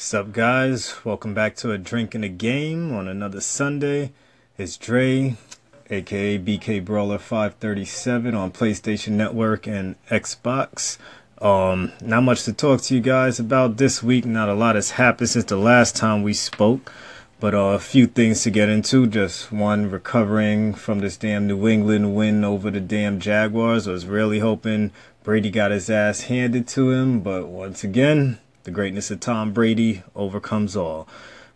Sup guys, welcome back to a drink and a game on another Sunday. It's Dre, aka BK Brawler 537 on PlayStation Network and Xbox. Um, not much to talk to you guys about this week. Not a lot has happened since the last time we spoke, but uh, a few things to get into. Just one, recovering from this damn New England win over the damn Jaguars. I was really hoping Brady got his ass handed to him, but once again, the greatness of Tom Brady overcomes all.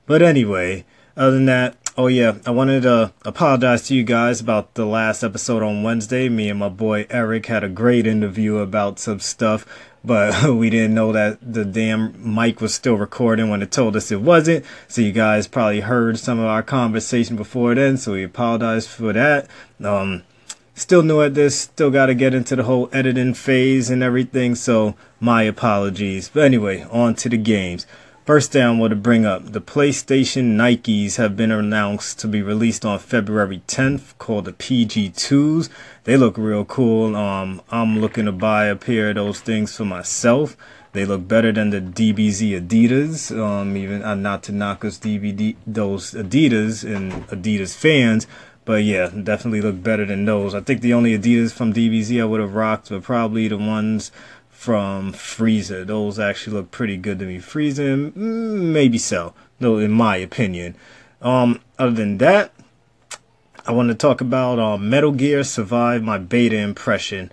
But anyway, other than that, oh yeah, I wanted to apologize to you guys about the last episode on Wednesday. Me and my boy Eric had a great interview about some stuff, but we didn't know that the damn mic was still recording when it told us it wasn't. So you guys probably heard some of our conversation before then, so we apologize for that. Um, still new at this, still got to get into the whole editing phase and everything, so my apologies. But anyway, on to the games. First thing I want to bring up the PlayStation Nikes have been announced to be released on February 10th, called the PG2s. They look real cool. Um, I'm looking to buy a pair of those things for myself. They look better than the DBZ Adidas. Um, even uh, not to knock us DBZ those Adidas and Adidas fans, but yeah, definitely look better than those. I think the only Adidas from DBZ I would have rocked were probably the ones from Frieza. Those actually look pretty good to me. Frieza, mm, maybe so, though, in my opinion. Um, other than that, I want to talk about uh, Metal Gear Survive my beta impression.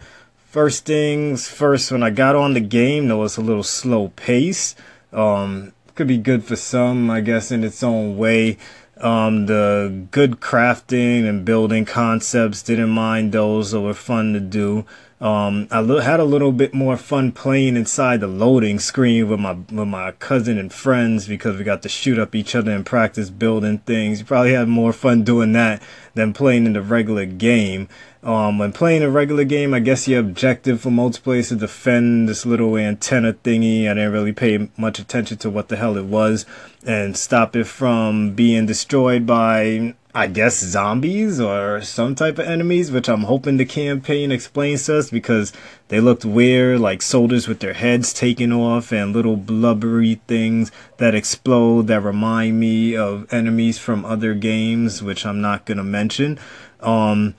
First things first, when I got on the game, there was a little slow pace. Um, could be good for some, I guess, in its own way. Um, the good crafting and building concepts, didn't mind those, that were fun to do. Um, I lo- had a little bit more fun playing inside the loading screen with my with my cousin and friends because we got to shoot up each other and practice building things. You probably had more fun doing that than playing in the regular game. Um, when playing a regular game, I guess your objective for multiplayer is to defend this little antenna thingy. I didn't really pay much attention to what the hell it was and stop it from being destroyed by I guess zombies or some type of enemies, which I'm hoping the campaign explains to us because they looked weird, like soldiers with their heads taken off and little blubbery things that explode that remind me of enemies from other games, which I'm not gonna mention. Um,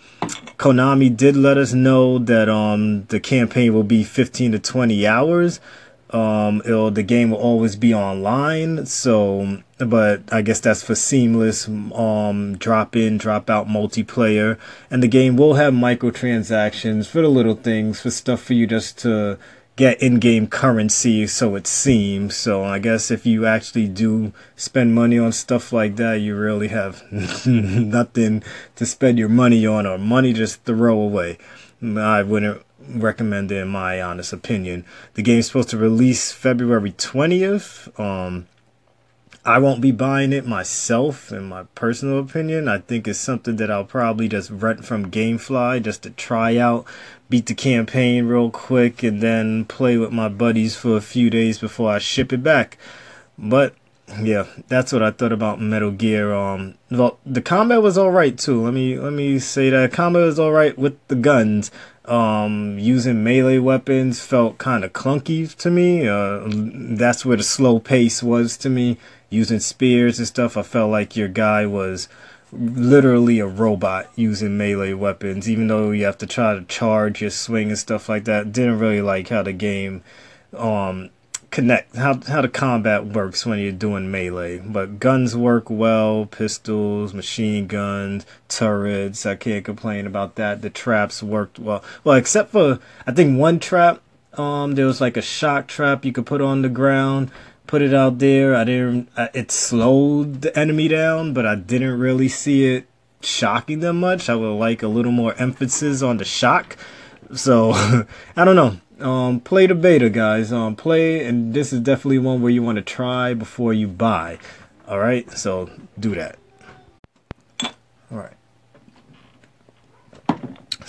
Konami did let us know that um the campaign will be 15 to 20 hours. Um, it'll the game will always be online. So, but I guess that's for seamless um drop in, drop out multiplayer, and the game will have microtransactions for the little things, for stuff for you just to get in-game currency so it seems so i guess if you actually do spend money on stuff like that you really have nothing to spend your money on or money just throw away i wouldn't recommend it in my honest opinion. The game's supposed to release February 20th. Um, I won't be buying it myself, in my personal opinion. I think it's something that I'll probably just rent from Gamefly just to try out, beat the campaign real quick, and then play with my buddies for a few days before I ship it back. But yeah, that's what I thought about Metal Gear. Um, well, the combat was all right too. Let me let me say that combat was all right with the guns. Um, using melee weapons felt kind of clunky to me. Uh, that's where the slow pace was to me. Using spears and stuff, I felt like your guy was literally a robot using melee weapons. Even though you have to try to charge your swing and stuff like that, didn't really like how the game um connect how how the combat works when you're doing melee. But guns work well, pistols, machine guns, turrets. I can't complain about that. The traps worked well. Well, except for I think one trap. Um, there was like a shock trap you could put on the ground, put it out there. I didn't. It slowed the enemy down, but I didn't really see it shocking them much. I would like a little more emphasis on the shock. So I don't know um, play the beta, guys. Um, play, and this is definitely one where you want to try before you buy. All right, so do that. All right.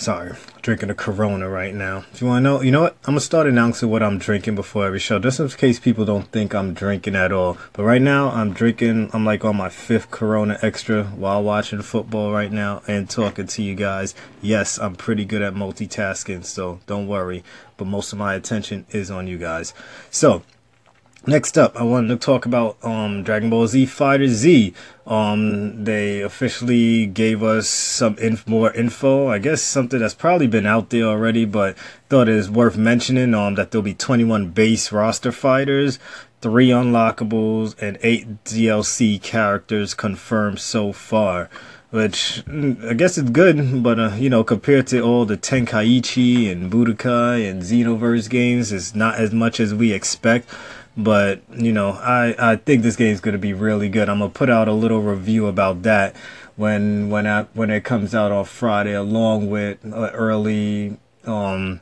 Sorry, drinking a Corona right now. If you want to know, you know what? I'm gonna start announcing what I'm drinking before every show, just in case people don't think I'm drinking at all. But right now, I'm drinking. I'm like on my fifth Corona Extra while watching football right now and talking to you guys. Yes, I'm pretty good at multitasking, so don't worry. But most of my attention is on you guys. So Next up, I wanted to talk about um, Dragon Ball Z Fighter Z. Um, they officially gave us some inf- more info. I guess something that's probably been out there already, but thought it is worth mentioning. Um, that there'll be 21 base roster fighters, three unlockables, and eight DLC characters confirmed so far which mm, I guess it's good, but uh, you know, compared to all the Tenkaichi and Budokai and Xenoverse games, it's not as much as we expect. But you know, I I think this game is going to be really good. I'm gonna put out a little review about that when when I when it comes out on Friday, along with uh, early um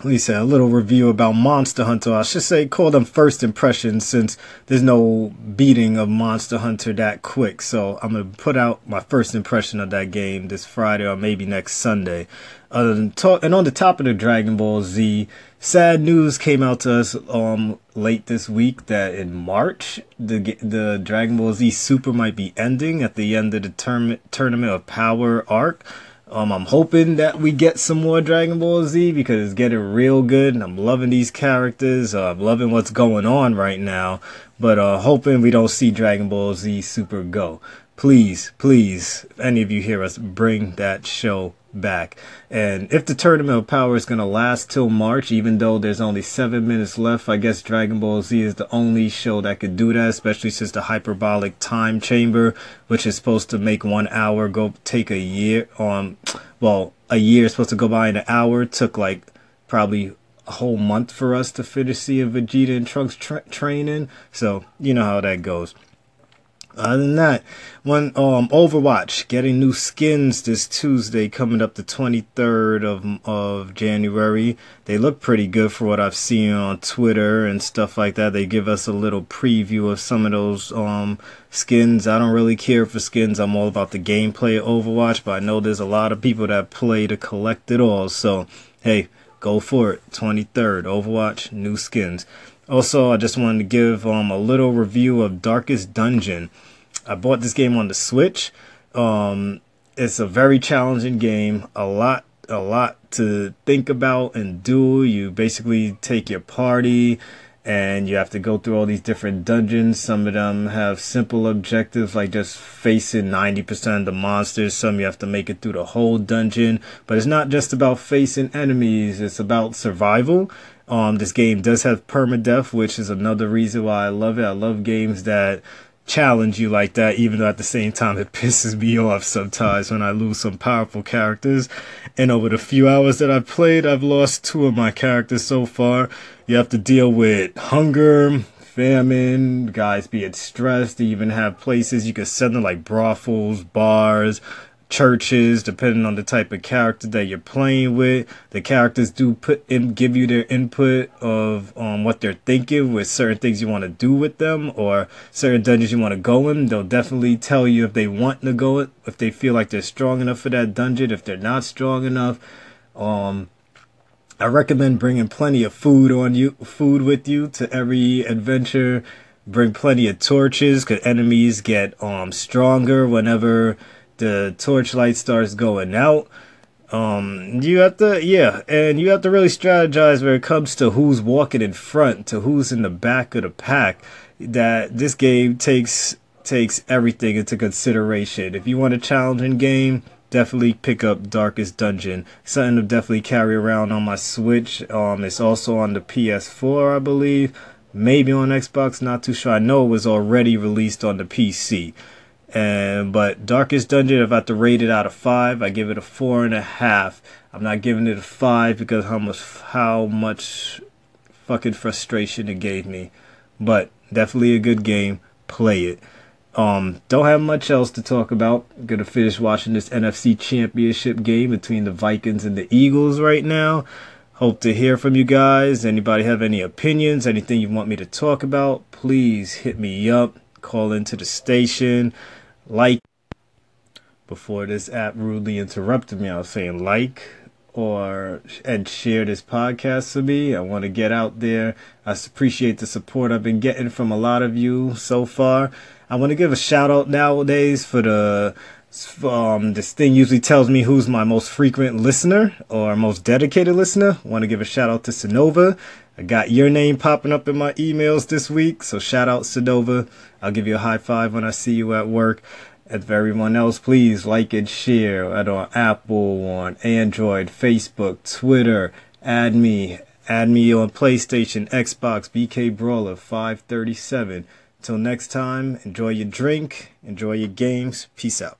said a little review about Monster Hunter. I should say call them first impressions since there's no beating of Monster Hunter that quick. So I'm gonna put out my first impression of that game this Friday or maybe next Sunday. Other than talk, and on the top of the Dragon Ball Z, sad news came out to us um late this week that in March the the Dragon Ball Z Super might be ending at the end of the term, tournament of Power arc. Um, I'm hoping that we get some more Dragon Ball Z because it's getting real good and I'm loving these characters. Uh, I'm loving what's going on right now, but uh, hoping we don't see Dragon Ball Z Super go. Please, please, if any of you hear us, bring that show back. And if the Tournament of Power is going to last till March, even though there's only seven minutes left, I guess Dragon Ball Z is the only show that could do that, especially since the hyperbolic time chamber, which is supposed to make one hour go take a year. Um, well, a year is supposed to go by in an hour. Took like probably a whole month for us to finish seeing Vegeta and Trunks tra- training. So you know how that goes. Other than that, one um Overwatch getting new skins this Tuesday coming up the 23rd of of January. They look pretty good for what I've seen on Twitter and stuff like that. They give us a little preview of some of those um skins. I don't really care for skins. I'm all about the gameplay of Overwatch, but I know there's a lot of people that play to collect it all. So, hey, go for it. 23rd Overwatch new skins. Also, I just wanted to give um, a little review of Darkest Dungeon. I bought this game on the Switch. Um, it's a very challenging game. A lot, a lot to think about and do. You basically take your party and you have to go through all these different dungeons. Some of them have simple objectives like just facing 90% of the monsters. Some you have to make it through the whole dungeon. But it's not just about facing enemies, it's about survival. Um, this game does have permadeath, which is another reason why I love it. I love games that challenge you like that, even though at the same time it pisses me off sometimes when I lose some powerful characters. And over the few hours that I've played, I've lost two of my characters so far. You have to deal with hunger, famine, guys being stressed. They even have places you can send them like brothels, bars, churches, depending on the type of character that you're playing with. The characters do put in, give you their input of um, what they're thinking with certain things you want to do with them or certain dungeons you want to go in. They'll definitely tell you if they want to go it, if they feel like they're strong enough for that dungeon, if they're not strong enough. Um, I recommend bringing plenty of food on you, food with you to every adventure. Bring plenty of torches, cause enemies get um stronger whenever the torchlight starts going out. Um, you have to, yeah, and you have to really strategize when it comes to who's walking in front, to who's in the back of the pack. That this game takes takes everything into consideration. If you want a challenging game, definitely pick up Darkest Dungeon. Something to definitely carry around on my Switch. Um, it's also on the PS4, I believe. Maybe on Xbox, not too sure. I know it was already released on the PC. And but Darkest Dungeon, if I have to rate it out of five, I give it a four and a half. I'm not giving it a five because how much how much fucking frustration it gave me. But definitely a good game. Play it. Um, don't have much else to talk about. I'm Gonna finish watching this NFC Championship game between the Vikings and the Eagles right now. Hope to hear from you guys. Anybody have any opinions? Anything you want me to talk about? Please hit me up. Call into the station like before this app rudely interrupted me. I was saying like or and share this podcast with me. I want to get out there. I appreciate the support I've been getting from a lot of you so far. I want to give a shout out nowadays for the um, this thing usually tells me who's my most frequent listener or most dedicated listener. I want to give a shout out to Sonova. I got your name popping up in my emails this week, so shout out Sedova. I'll give you a high five when I see you at work. And for everyone else, please like and share it on Apple, on Android, Facebook, Twitter. Add me. Add me on PlayStation, Xbox, BK Brawler 537. Till next time, enjoy your drink, enjoy your games. Peace out.